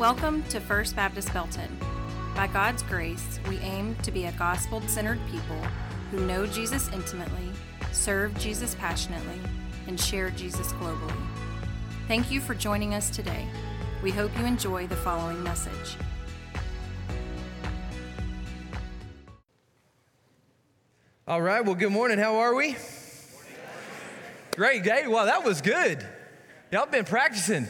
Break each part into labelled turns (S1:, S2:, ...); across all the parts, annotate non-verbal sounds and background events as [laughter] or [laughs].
S1: Welcome to First Baptist Belton. By God's grace, we aim to be a gospel centered people who know Jesus intimately, serve Jesus passionately, and share Jesus globally. Thank you for joining us today. We hope you enjoy the following message.
S2: All right, well, good morning. How are we? Great, day. Wow, that was good. Y'all been practicing.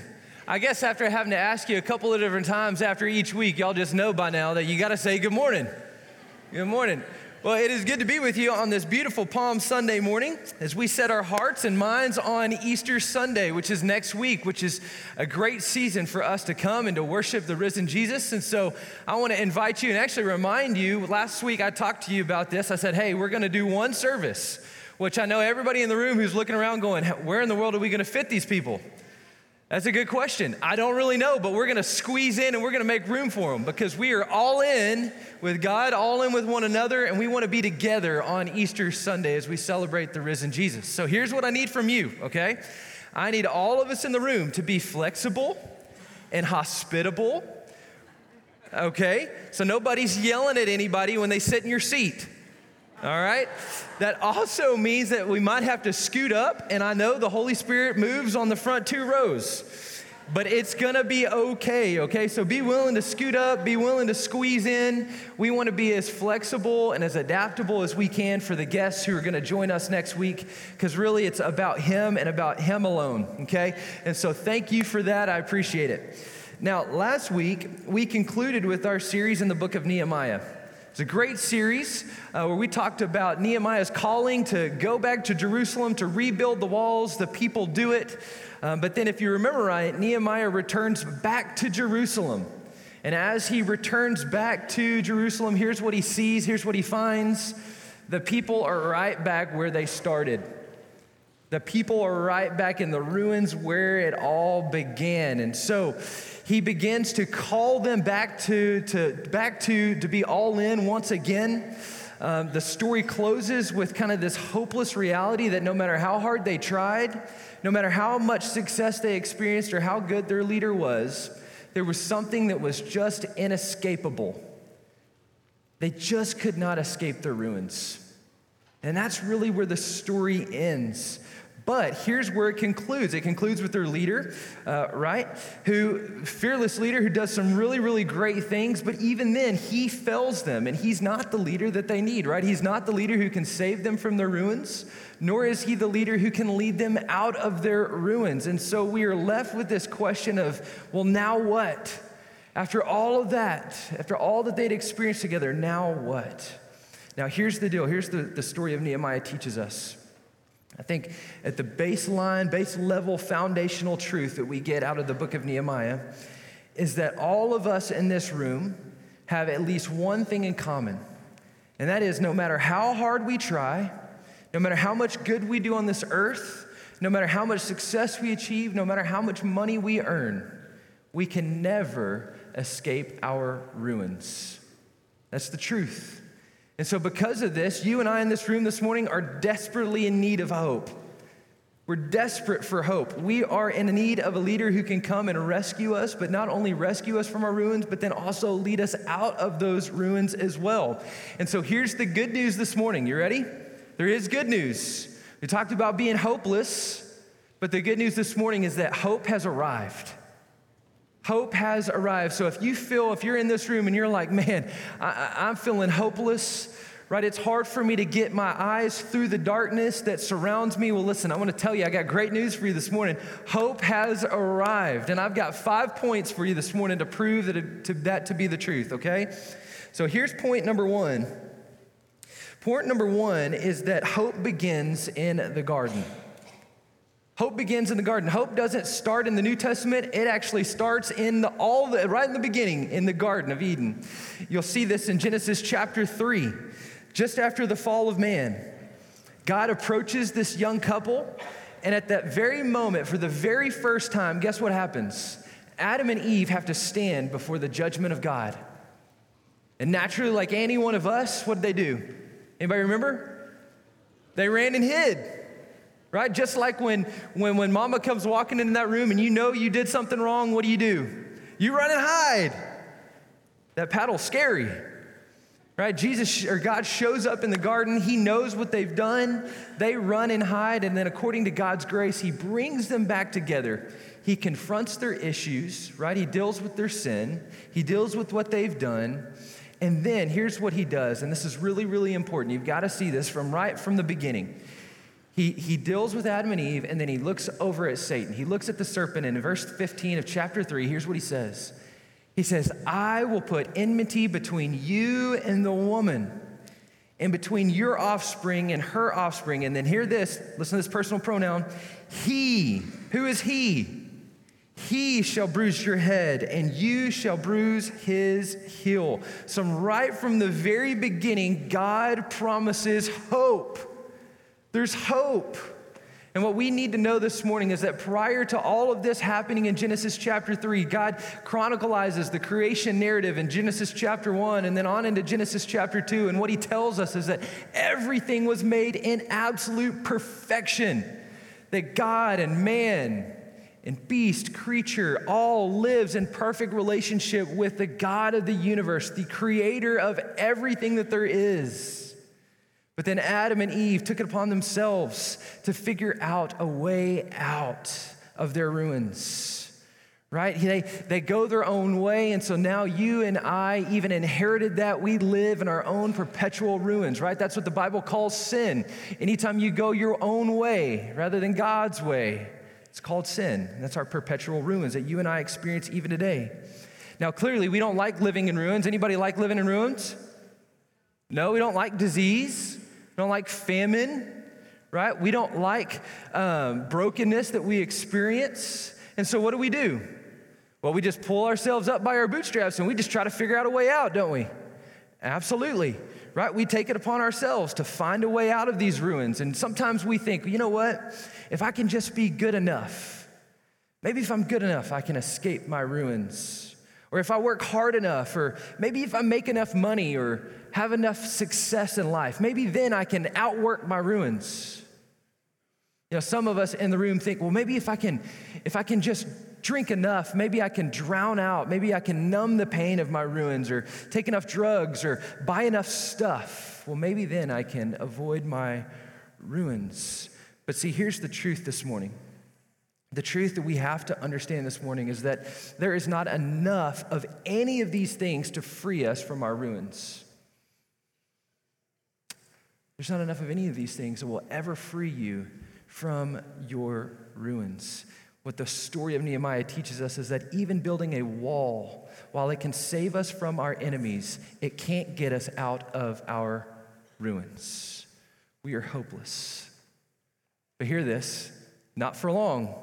S2: I guess after having to ask you a couple of different times after each week, y'all just know by now that you got to say good morning. Good morning. Well, it is good to be with you on this beautiful Palm Sunday morning as we set our hearts and minds on Easter Sunday, which is next week, which is a great season for us to come and to worship the risen Jesus. And so I want to invite you and actually remind you last week I talked to you about this. I said, hey, we're going to do one service, which I know everybody in the room who's looking around going, where in the world are we going to fit these people? That's a good question. I don't really know, but we're going to squeeze in and we're going to make room for them because we are all in with God, all in with one another, and we want to be together on Easter Sunday as we celebrate the risen Jesus. So here's what I need from you, okay? I need all of us in the room to be flexible and hospitable, okay? So nobody's yelling at anybody when they sit in your seat. All right? That also means that we might have to scoot up, and I know the Holy Spirit moves on the front two rows, but it's gonna be okay, okay? So be willing to scoot up, be willing to squeeze in. We wanna be as flexible and as adaptable as we can for the guests who are gonna join us next week, because really it's about Him and about Him alone, okay? And so thank you for that, I appreciate it. Now, last week, we concluded with our series in the book of Nehemiah. It's a great series uh, where we talked about Nehemiah's calling to go back to Jerusalem to rebuild the walls. The people do it. Um, but then, if you remember right, Nehemiah returns back to Jerusalem. And as he returns back to Jerusalem, here's what he sees, here's what he finds. The people are right back where they started. The people are right back in the ruins where it all began. And so he begins to call them back to, to, back to, to be all in once again. Um, the story closes with kind of this hopeless reality that no matter how hard they tried, no matter how much success they experienced or how good their leader was, there was something that was just inescapable. They just could not escape the ruins. And that's really where the story ends. But here's where it concludes. It concludes with their leader, uh, right? Who, fearless leader, who does some really, really great things, but even then, he fails them, and he's not the leader that they need, right? He's not the leader who can save them from their ruins, nor is he the leader who can lead them out of their ruins. And so we are left with this question of, well, now what? After all of that, after all that they'd experienced together, now what? Now, here's the deal. Here's the, the story of Nehemiah teaches us. I think at the baseline, base level, foundational truth that we get out of the book of Nehemiah is that all of us in this room have at least one thing in common. And that is no matter how hard we try, no matter how much good we do on this earth, no matter how much success we achieve, no matter how much money we earn, we can never escape our ruins. That's the truth. And so, because of this, you and I in this room this morning are desperately in need of hope. We're desperate for hope. We are in need of a leader who can come and rescue us, but not only rescue us from our ruins, but then also lead us out of those ruins as well. And so, here's the good news this morning. You ready? There is good news. We talked about being hopeless, but the good news this morning is that hope has arrived. Hope has arrived. So if you feel, if you're in this room and you're like, man, I, am feeling hopeless, right? It's hard for me to get my eyes through the darkness that surrounds me. Well, listen, I want to tell you, I got great news for you this morning. Hope has arrived. And I've got five points for you this morning to prove that, it, to, that to be the truth, okay? So here's point number one. Point number one is that hope begins in the garden. Hope begins in the garden. Hope doesn't start in the New Testament. It actually starts in the, all the, right in the beginning in the Garden of Eden. You'll see this in Genesis chapter 3, just after the fall of man. God approaches this young couple, and at that very moment, for the very first time, guess what happens? Adam and Eve have to stand before the judgment of God. And naturally, like any one of us, what did they do? Anybody remember? They ran and hid right? Just like when, when, when mama comes walking into that room and you know you did something wrong, what do you do? You run and hide. That paddle's scary. Right? Jesus or God shows up in the garden. He knows what they've done. They run and hide. And then, according to God's grace, He brings them back together. He confronts their issues, right? He deals with their sin. He deals with what they've done. And then here's what he does, and this is really, really important. You've got to see this from right from the beginning. He, he deals with Adam and Eve, and then he looks over at Satan. He looks at the serpent, and in verse 15 of chapter 3, here's what he says He says, I will put enmity between you and the woman, and between your offspring and her offspring. And then hear this listen to this personal pronoun. He, who is he? He shall bruise your head, and you shall bruise his heel. So, right from the very beginning, God promises hope. There's hope. And what we need to know this morning is that prior to all of this happening in Genesis chapter 3, God chronicalizes the creation narrative in Genesis chapter 1 and then on into Genesis chapter 2. And what he tells us is that everything was made in absolute perfection, that God and man and beast, creature, all lives in perfect relationship with the God of the universe, the creator of everything that there is. But then Adam and Eve took it upon themselves to figure out a way out of their ruins. Right? They, they go their own way. And so now you and I even inherited that. We live in our own perpetual ruins, right? That's what the Bible calls sin. Anytime you go your own way rather than God's way. It's called sin. That's our perpetual ruins that you and I experience even today. Now, clearly, we don't like living in ruins. Anybody like living in ruins? No, we don't like disease. Don't like famine, right? We don't like um, brokenness that we experience. And so, what do we do? Well, we just pull ourselves up by our bootstraps and we just try to figure out a way out, don't we? Absolutely right? We take it upon ourselves to find a way out of these ruins. And sometimes we think, you know what? If I can just be good enough, maybe if I'm good enough, I can escape my ruins. Or if I work hard enough, or maybe if I make enough money or have enough success in life, maybe then I can outwork my ruins. You know, some of us in the room think, well, maybe if I can, if I can just drink enough, maybe I can drown out, maybe I can numb the pain of my ruins, or take enough drugs, or buy enough stuff. Well, maybe then I can avoid my ruins. But see, here's the truth this morning. The truth that we have to understand this morning is that there is not enough of any of these things to free us from our ruins. There's not enough of any of these things that will ever free you from your ruins. What the story of Nehemiah teaches us is that even building a wall, while it can save us from our enemies, it can't get us out of our ruins. We are hopeless. But hear this, not for long.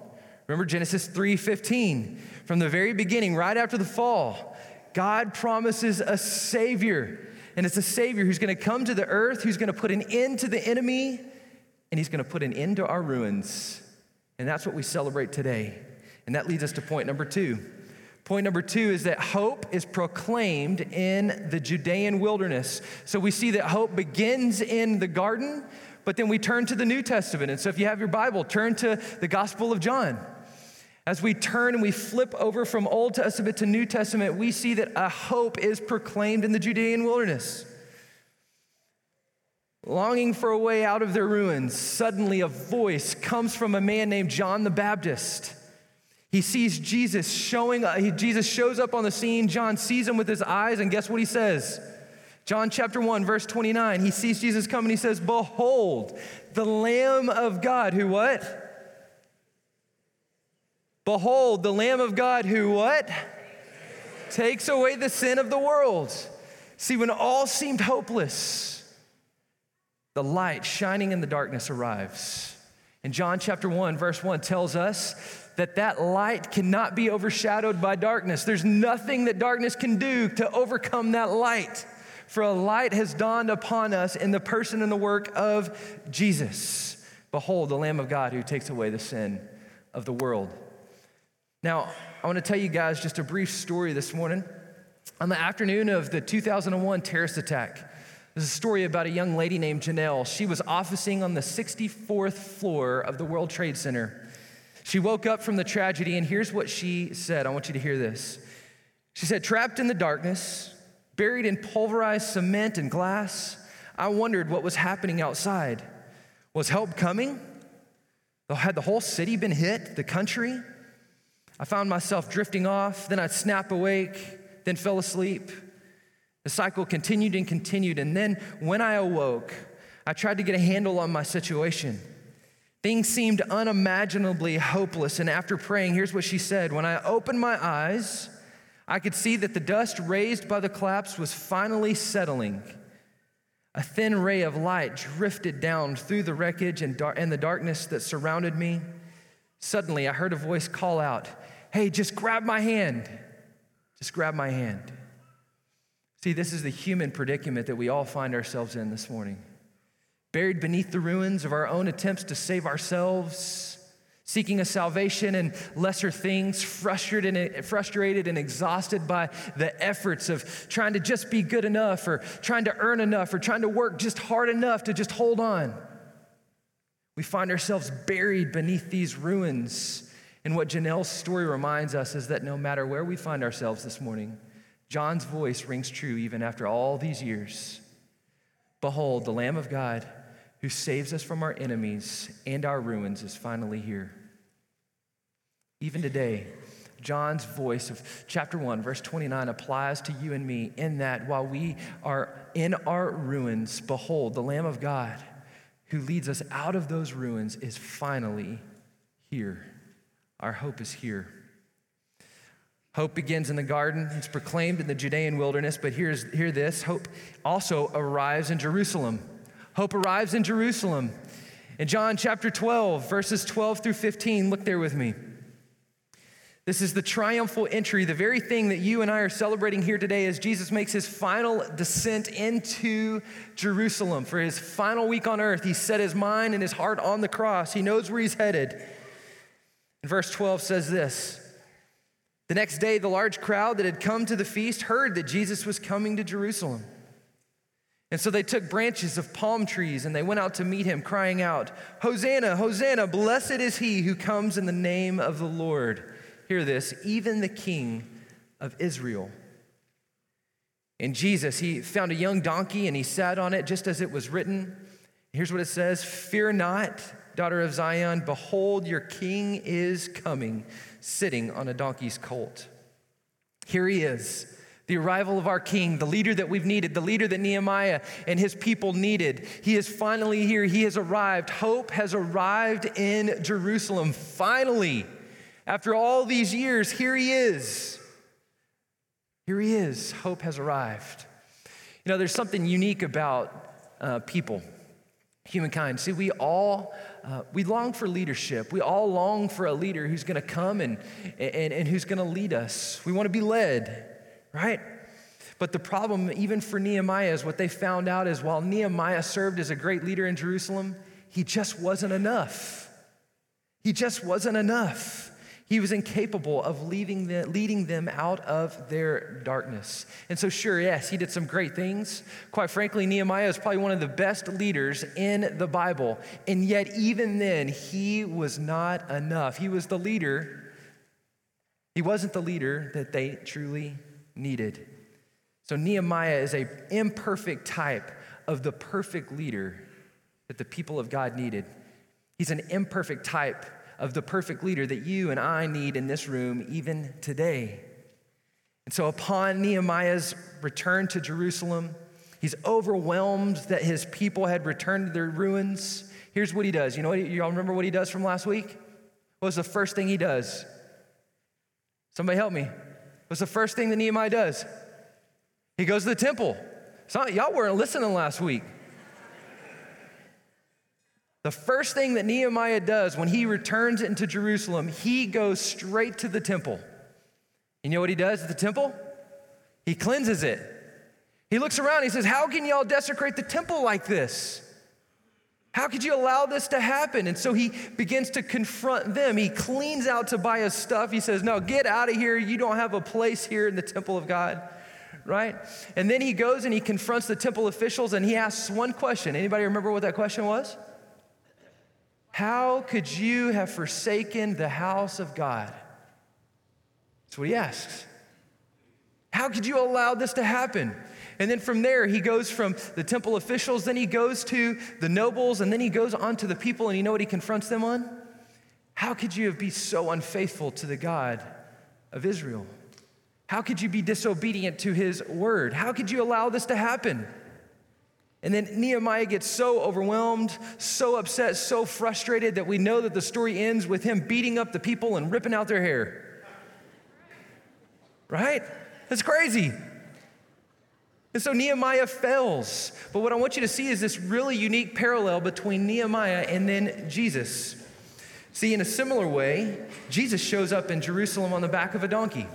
S2: Remember Genesis 3:15. From the very beginning, right after the fall, God promises a savior. And it's a savior who's going to come to the earth, who's going to put an end to the enemy, and he's going to put an end to our ruins. And that's what we celebrate today. And that leads us to point number two. Point number two is that hope is proclaimed in the Judean wilderness. So we see that hope begins in the garden, but then we turn to the New Testament. And so if you have your Bible, turn to the Gospel of John. As we turn and we flip over from Old Testament to New Testament, we see that a hope is proclaimed in the Judean wilderness. Longing for a way out of their ruins, suddenly a voice comes from a man named John the Baptist. He sees Jesus showing uh, up, Jesus shows up on the scene. John sees him with his eyes, and guess what he says? John chapter 1, verse 29. He sees Jesus come and he says, Behold, the Lamb of God, who what? Behold, the Lamb of God, who what? Takes away the sin of the world. See, when all seemed hopeless, the light shining in the darkness arrives. And John chapter 1, verse 1 tells us that that light cannot be overshadowed by darkness. There's nothing that darkness can do to overcome that light. For a light has dawned upon us in the person and the work of Jesus. Behold, the Lamb of God who takes away the sin of the world. Now, I want to tell you guys just a brief story this morning. On the afternoon of the 2001 terrorist attack, there's a story about a young lady named Janelle. She was officing on the 64th floor of the World Trade Center. She woke up from the tragedy, and here's what she said. I want you to hear this. She said, trapped in the darkness, buried in pulverized cement and glass, I wondered what was happening outside. Was help coming? Had the whole city been hit? The country? I found myself drifting off, then I'd snap awake, then fell asleep. The cycle continued and continued, and then when I awoke, I tried to get a handle on my situation. Things seemed unimaginably hopeless, and after praying, here's what she said When I opened my eyes, I could see that the dust raised by the collapse was finally settling. A thin ray of light drifted down through the wreckage and, dar- and the darkness that surrounded me. Suddenly, I heard a voice call out, Hey, just grab my hand. Just grab my hand. See, this is the human predicament that we all find ourselves in this morning. Buried beneath the ruins of our own attempts to save ourselves seeking a salvation in lesser things, frustrated and, frustrated and exhausted by the efforts of trying to just be good enough or trying to earn enough or trying to work just hard enough to just hold on. We find ourselves buried beneath these ruins. And what Janelle's story reminds us is that no matter where we find ourselves this morning, John's voice rings true even after all these years. Behold, the Lamb of God who saves us from our enemies and our ruins is finally here. Even today, John's voice of chapter 1, verse 29 applies to you and me in that while we are in our ruins, behold, the Lamb of God who leads us out of those ruins is finally here. Our hope is here. Hope begins in the garden. It's proclaimed in the Judean wilderness, but here's, hear this hope also arrives in Jerusalem. Hope arrives in Jerusalem. In John chapter 12, verses 12 through 15, look there with me. This is the triumphal entry, the very thing that you and I are celebrating here today as Jesus makes his final descent into Jerusalem for his final week on earth. He set his mind and his heart on the cross. He knows where he's headed. And verse 12 says this The next day, the large crowd that had come to the feast heard that Jesus was coming to Jerusalem. And so they took branches of palm trees and they went out to meet him, crying out, Hosanna, Hosanna, blessed is he who comes in the name of the Lord. Hear this, even the King of Israel. And Jesus, he found a young donkey and he sat on it just as it was written. Here's what it says Fear not, daughter of Zion, behold, your king is coming, sitting on a donkey's colt. Here he is the arrival of our king, the leader that we've needed, the leader that Nehemiah and his people needed. He is finally here. He has arrived. Hope has arrived in Jerusalem. Finally, after all these years, here he is. Here he is. Hope has arrived. You know, there's something unique about uh, people, humankind. See, we all uh, we long for leadership. We all long for a leader who's going to come and, and, and who's going to lead us. We want to be led right? But the problem, even for Nehemiah, is what they found out is while Nehemiah served as a great leader in Jerusalem, he just wasn't enough. He just wasn't enough. He was incapable of leading them, leading them out of their darkness. And so, sure, yes, he did some great things. Quite frankly, Nehemiah is probably one of the best leaders in the Bible. And yet, even then, he was not enough. He was the leader. He wasn't the leader that they truly needed. So Nehemiah is a imperfect type of the perfect leader that the people of God needed. He's an imperfect type of the perfect leader that you and I need in this room even today. And so upon Nehemiah's return to Jerusalem, he's overwhelmed that his people had returned to their ruins. Here's what he does. You know what? You all remember what he does from last week? What was the first thing he does? Somebody help me. What's the first thing that Nehemiah does? He goes to the temple. So y'all weren't listening last week. The first thing that Nehemiah does when he returns into Jerusalem, he goes straight to the temple. You know what he does at the temple? He cleanses it. He looks around, he says, How can y'all desecrate the temple like this? How could you allow this to happen? And so he begins to confront them. He cleans out Tobiah's stuff. He says, No, get out of here. You don't have a place here in the temple of God. Right? And then he goes and he confronts the temple officials and he asks one question. Anybody remember what that question was? How could you have forsaken the house of God? That's what he asks. How could you allow this to happen? And then from there, he goes from the temple officials, then he goes to the nobles, and then he goes on to the people, and you know what he confronts them on? How could you be so unfaithful to the God of Israel? How could you be disobedient to his word? How could you allow this to happen? And then Nehemiah gets so overwhelmed, so upset, so frustrated that we know that the story ends with him beating up the people and ripping out their hair. Right? That's crazy. And so Nehemiah fails. But what I want you to see is this really unique parallel between Nehemiah and then Jesus. See, in a similar way, Jesus shows up in Jerusalem on the back of a donkey.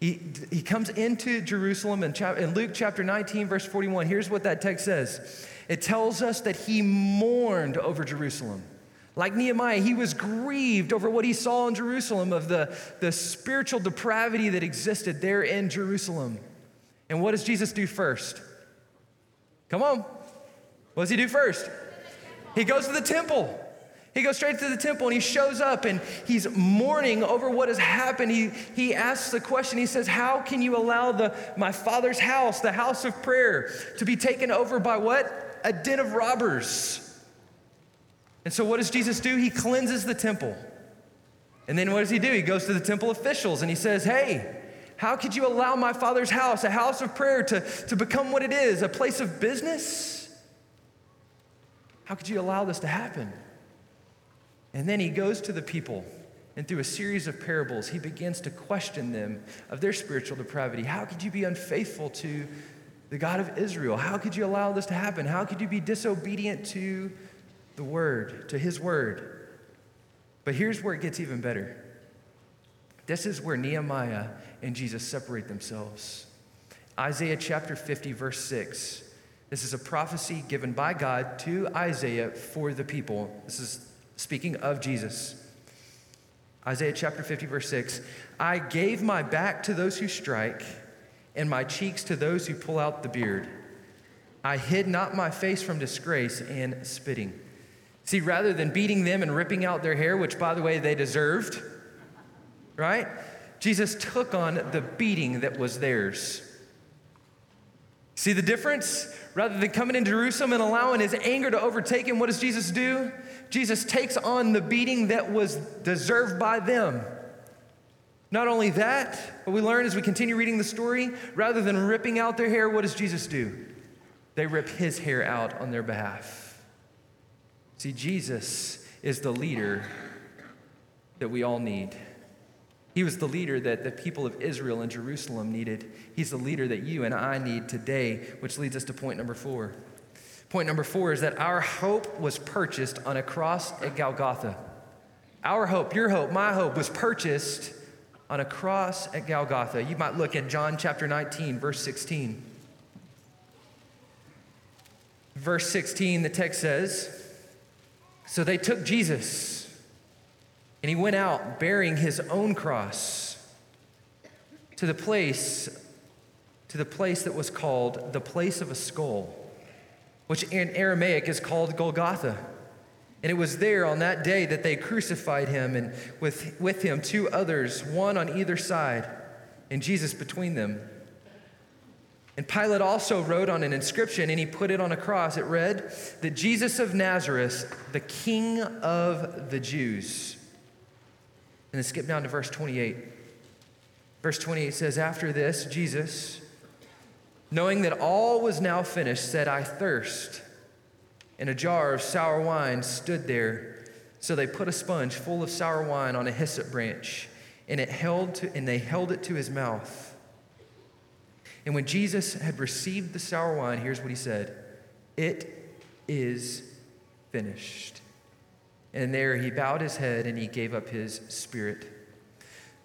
S2: He, he comes into Jerusalem in, chap, in Luke chapter 19, verse 41. Here's what that text says it tells us that he mourned over Jerusalem. Like Nehemiah, he was grieved over what he saw in Jerusalem of the, the spiritual depravity that existed there in Jerusalem. And what does Jesus do first? Come on. What does he do first? He goes to the temple. He goes straight to the temple and he shows up and he's mourning over what has happened. He, he asks the question, he says, How can you allow the, my father's house, the house of prayer, to be taken over by what? A den of robbers. And so what does Jesus do? He cleanses the temple. And then what does he do? He goes to the temple officials and he says, Hey, how could you allow my father's house, a house of prayer, to, to become what it is, a place of business? How could you allow this to happen? And then he goes to the people, and through a series of parables, he begins to question them of their spiritual depravity. How could you be unfaithful to the God of Israel? How could you allow this to happen? How could you be disobedient to the word, to his word? But here's where it gets even better. This is where Nehemiah and Jesus separate themselves. Isaiah chapter 50, verse 6. This is a prophecy given by God to Isaiah for the people. This is speaking of Jesus. Isaiah chapter 50, verse 6 I gave my back to those who strike, and my cheeks to those who pull out the beard. I hid not my face from disgrace and spitting. See, rather than beating them and ripping out their hair, which, by the way, they deserved, right? Jesus took on the beating that was theirs. See the difference? Rather than coming into Jerusalem and allowing his anger to overtake him, what does Jesus do? Jesus takes on the beating that was deserved by them. Not only that, but we learn as we continue reading the story, rather than ripping out their hair, what does Jesus do? They rip his hair out on their behalf. See, Jesus is the leader that we all need. He was the leader that the people of Israel and Jerusalem needed. He's the leader that you and I need today, which leads us to point number four. Point number four is that our hope was purchased on a cross at Golgotha. Our hope, your hope, my hope was purchased on a cross at Golgotha. You might look at John chapter 19, verse 16. Verse 16, the text says, So they took Jesus, and he went out bearing his own cross to the place to the place that was called the place of a skull which in Aramaic is called Golgotha. And it was there on that day that they crucified him, and with, with him two others, one on either side, and Jesus between them. And Pilate also wrote on an inscription, and he put it on a cross. It read, That Jesus of Nazareth, the King of the Jews. And then skip down to verse 28. Verse 28 says, After this, Jesus, knowing that all was now finished, said, I thirst. And a jar of sour wine stood there. So they put a sponge full of sour wine on a hyssop branch, and, it held to, and they held it to his mouth. And when Jesus had received the sour wine, here's what he said It is finished. And there he bowed his head and he gave up his spirit.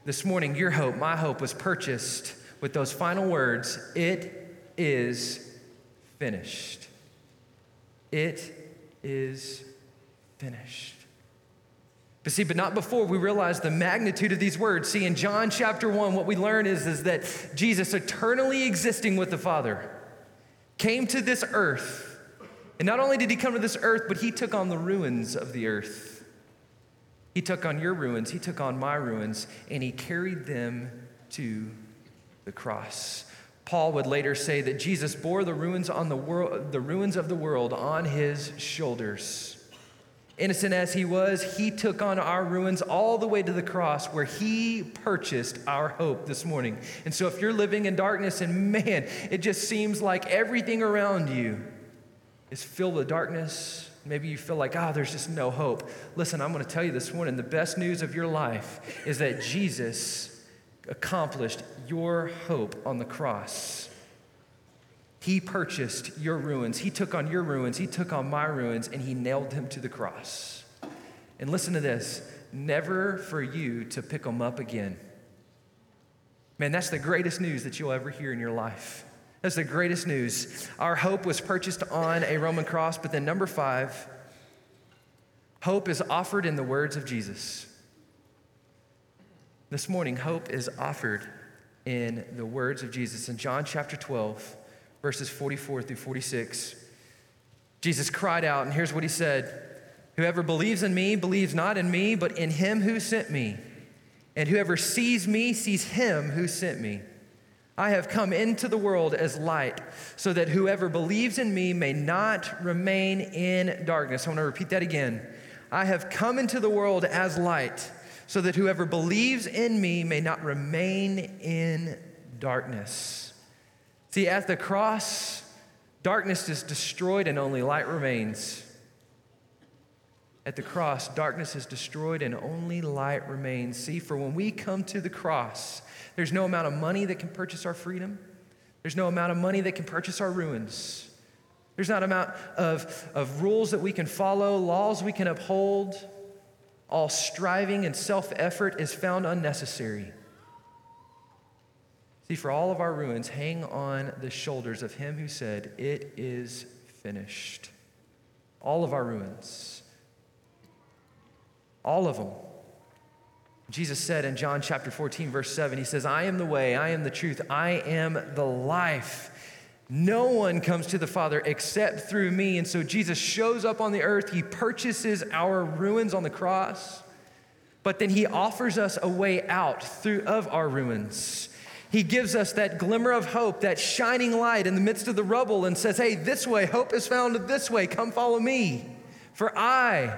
S2: This morning, your hope, my hope, was purchased with those final words It is finished. It is finished. But see, but not before we realize the magnitude of these words. See, in John chapter 1, what we learn is, is that Jesus, eternally existing with the Father, came to this earth. And not only did he come to this earth, but he took on the ruins of the earth. He took on your ruins, he took on my ruins, and he carried them to the cross. Paul would later say that Jesus bore the ruins, on the, world, the ruins of the world on his shoulders. Innocent as he was, he took on our ruins all the way to the cross where he purchased our hope this morning. And so, if you're living in darkness and man, it just seems like everything around you is filled with darkness, maybe you feel like, oh, there's just no hope. Listen, I'm going to tell you this morning the best news of your life is that Jesus accomplished your hope on the cross. He purchased your ruins. He took on your ruins. He took on my ruins, and He nailed them to the cross. And listen to this never for you to pick them up again. Man, that's the greatest news that you'll ever hear in your life. That's the greatest news. Our hope was purchased on a Roman cross, but then number five, hope is offered in the words of Jesus. This morning, hope is offered in the words of Jesus. In John chapter 12, verses 44 through 46, Jesus cried out, and here's what he said Whoever believes in me believes not in me, but in him who sent me. And whoever sees me sees him who sent me. I have come into the world as light, so that whoever believes in me may not remain in darkness. I want to repeat that again. I have come into the world as light so that whoever believes in me may not remain in darkness. See, at the cross, darkness is destroyed and only light remains. At the cross, darkness is destroyed and only light remains. See, for when we come to the cross, there's no amount of money that can purchase our freedom. There's no amount of money that can purchase our ruins. There's not amount of, of rules that we can follow, laws we can uphold. All striving and self effort is found unnecessary. See, for all of our ruins hang on the shoulders of him who said, It is finished. All of our ruins. All of them. Jesus said in John chapter 14, verse 7, He says, I am the way, I am the truth, I am the life. No one comes to the Father except through me. And so Jesus shows up on the earth. He purchases our ruins on the cross, but then he offers us a way out through of our ruins. He gives us that glimmer of hope, that shining light in the midst of the rubble, and says, Hey, this way, hope is found this way. Come follow me. For I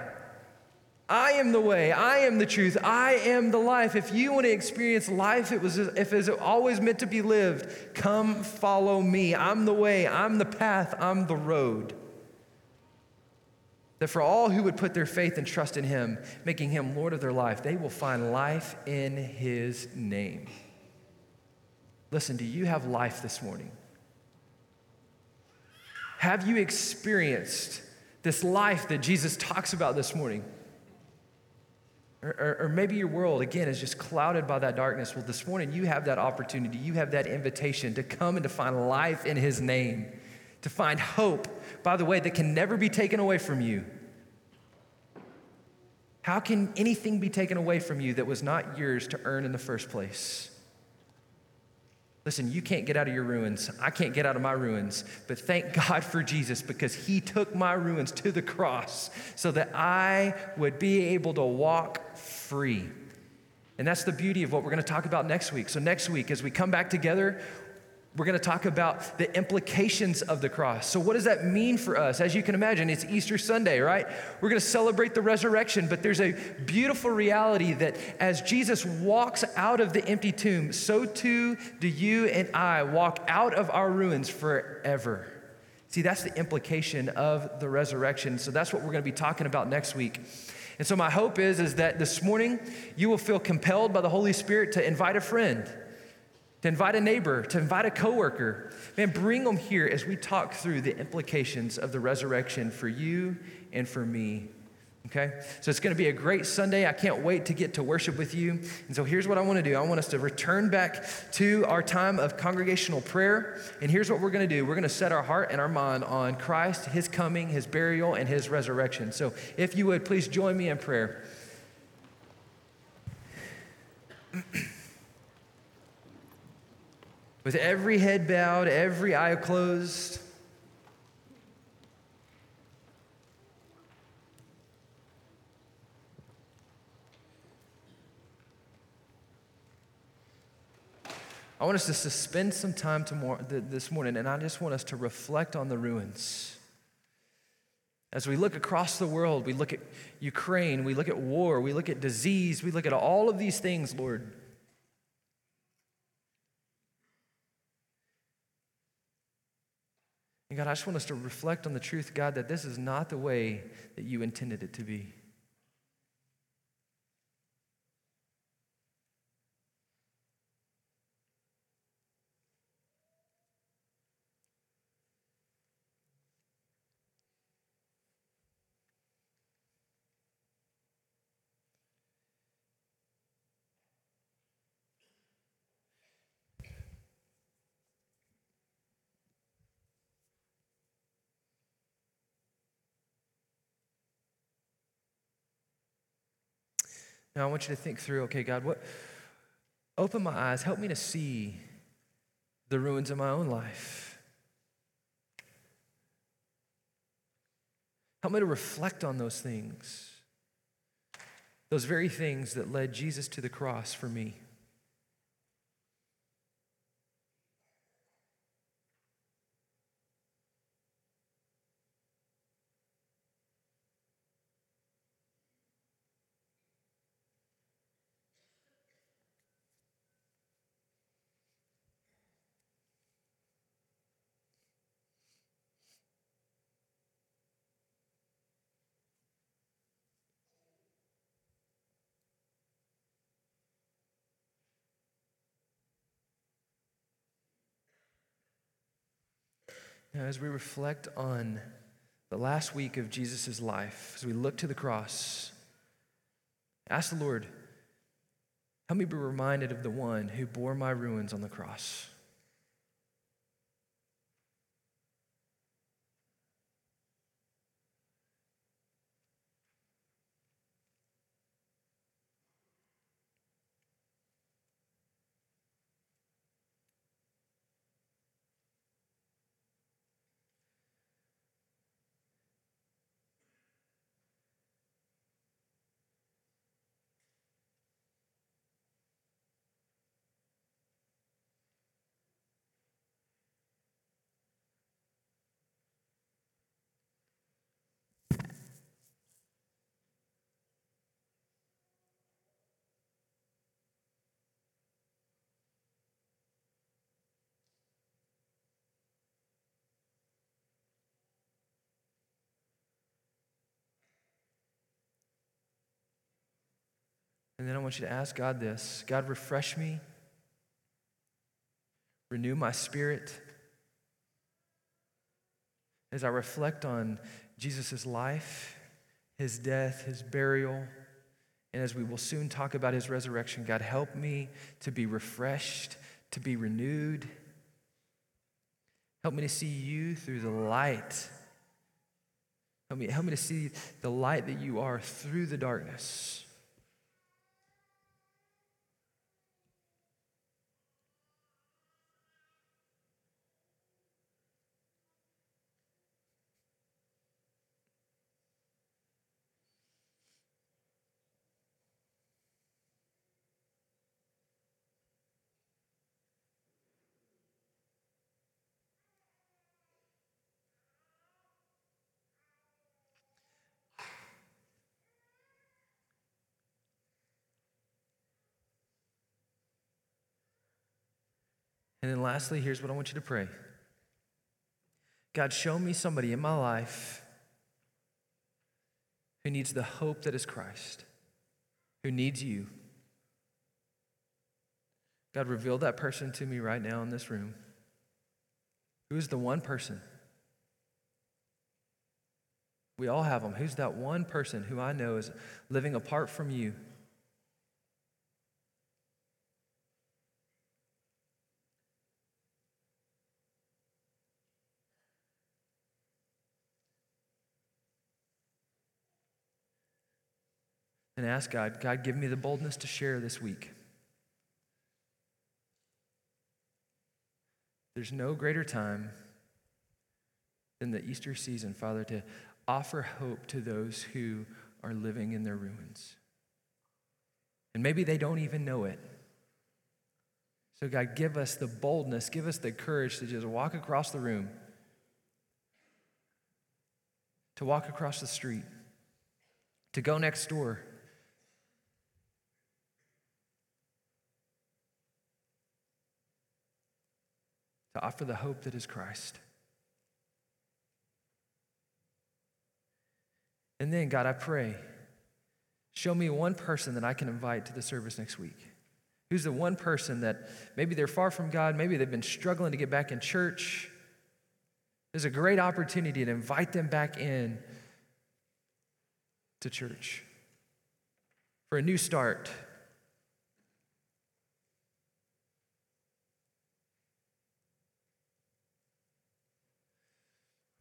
S2: I am the way, I am the truth, I am the life. If you want to experience life, it was if it was always meant to be lived, come follow me. I'm the way, I'm the path, I'm the road. That for all who would put their faith and trust in him, making him Lord of their life, they will find life in his name. Listen, do you have life this morning? Have you experienced this life that Jesus talks about this morning? Or, or, or, maybe your world, again, is just clouded by that darkness. Well, this morning you have that opportunity, you have that invitation to come and to find life in His name, to find hope, by the way, that can never be taken away from you. How can anything be taken away from you that was not yours to earn in the first place? Listen, you can't get out of your ruins. I can't get out of my ruins. But thank [laughs] God for Jesus because he took my ruins to the cross so that I would be able to walk free. And that's the beauty of what we're going to talk about next week. So, next week, as we come back together, we're going to talk about the implications of the cross. So, what does that mean for us? As you can imagine, it's Easter Sunday, right? We're going to celebrate the resurrection, but there's a beautiful reality that as Jesus walks out of the empty tomb, so too do you and I walk out of our ruins forever. See, that's the implication of the resurrection. So, that's what we're going to be talking about next week. And so, my hope is, is that this morning you will feel compelled by the Holy Spirit to invite a friend to invite a neighbor, to invite a coworker. Man, bring them here as we talk through the implications of the resurrection for you and for me. Okay? So it's going to be a great Sunday. I can't wait to get to worship with you. And so here's what I want to do I want us to return back to our time of congregational prayer. And here's what we're going to do we're going to set our heart and our mind on Christ, his coming, his burial, and his resurrection. So if you would, please join me in prayer. [clears throat] with every head bowed, every eye closed. I want us to spend some time tomorrow, this morning, and I just want us to reflect on the ruins. As we look across the world, we look at Ukraine, we look at war, we look at disease, we look at all of these things, Lord. God, I just want us to reflect on the truth, God, that this is not the way that you intended it to be. Now, I want you to think through okay, God, what, open my eyes, help me to see the ruins of my own life. Help me to reflect on those things, those very things that led Jesus to the cross for me. Now, as we reflect on the last week of Jesus' life, as we look to the cross, ask the Lord, help me be reminded of the one who bore my ruins on the cross. And then I want you to ask God this God, refresh me, renew my spirit. As I reflect on Jesus' life, his death, his burial, and as we will soon talk about his resurrection, God, help me to be refreshed, to be renewed. Help me to see you through the light. Help me, help me to see the light that you are through the darkness. And then lastly, here's what I want you to pray God, show me somebody in my life who needs the hope that is Christ, who needs you. God, reveal that person to me right now in this room. Who is the one person? We all have them. Who's that one person who I know is living apart from you? And ask God, God, give me the boldness to share this week. There's no greater time than the Easter season, Father, to offer hope to those who are living in their ruins. And maybe they don't even know it. So, God, give us the boldness, give us the courage to just walk across the room, to walk across the street, to go next door. To offer the hope that is Christ. And then, God, I pray, show me one person that I can invite to the service next week. Who's the one person that maybe they're far from God, maybe they've been struggling to get back in church. There's a great opportunity to invite them back in to church for a new start.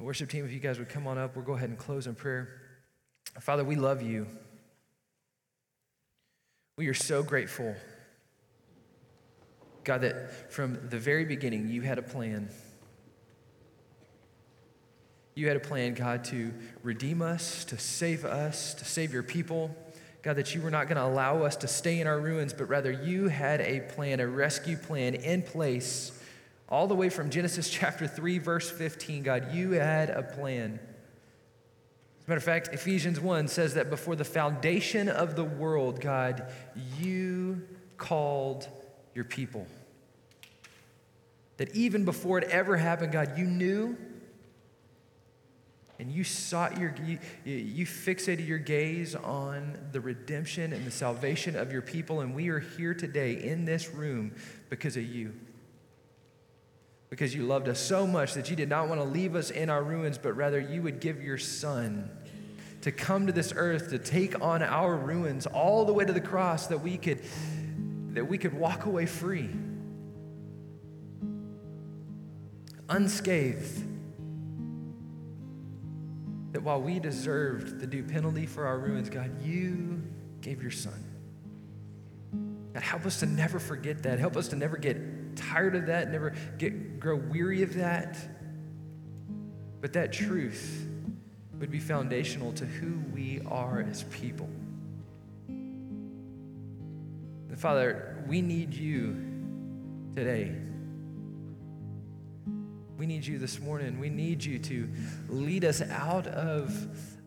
S2: Worship team, if you guys would come on up, we'll go ahead and close in prayer. Father, we love you. We are so grateful, God, that from the very beginning you had a plan. You had a plan, God, to redeem us, to save us, to save your people. God, that you were not going to allow us to stay in our ruins, but rather you had a plan, a rescue plan in place all the way from Genesis [laughs] chapter 3, verse 15. God, you had a plan. As a matter of fact, Ephesians 1 says that before the foundation of the world, God, you called your people. That even before it ever happened, God, you knew and you sought your you, you fixated your gaze on the redemption and the salvation of your people and we are here today in this room because of you because you loved us so much that you did not want to leave us in our ruins, but rather you would give your son to come to this earth to take on our ruins all the way to the cross that we could that we could walk away free unscathed. That while we deserved the due penalty for our ruins god you gave your son. God help us to never forget that. Help us to never get tired of that, never get, grow weary of that. But that truth would be foundational to who we are as people. And Father, we need you today. We need you this morning. We need you to lead us out of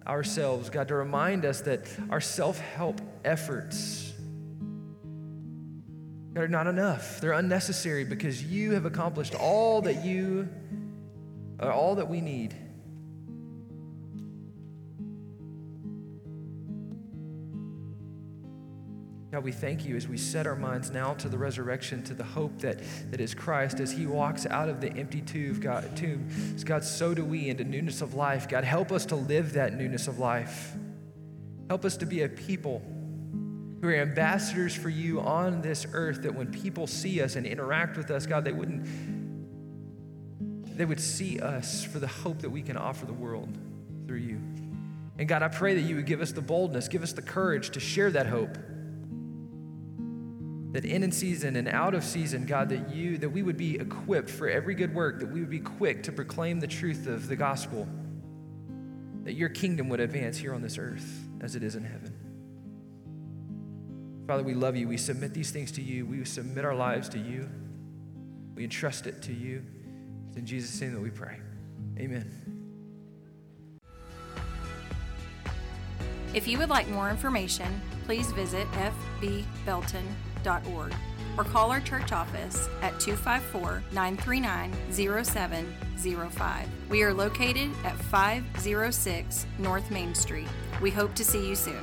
S2: ourselves, God, to remind us that our self help efforts they're not enough. They're unnecessary because you have accomplished all that you, or all that we need. God, we thank you as we set our minds now to the resurrection, to the hope that, that is Christ. As he walks out of the empty tomb, God, tomb, God, so do we into newness of life. God, help us to live that newness of life. Help us to be a people who are ambassadors for you on this earth, that when people see us and interact with us, God, they wouldn't, they would see us for the hope that we can offer the world through you. And God, I pray that you would give us the boldness, give us the courage to share that hope. That in and season and out of season, God, that you, that we would be equipped for every good work, that we would be quick to proclaim the truth of the gospel, that your kingdom would advance here on this earth as it is in heaven. Father, we love you. We submit these things to you. We submit our lives to you. We entrust it to you. It's in Jesus' name that we pray. Amen.
S1: If you would like more information, please visit fbbelton.org or call our church office at 254 939 0705. We are located at 506 North Main Street. We hope to see you soon.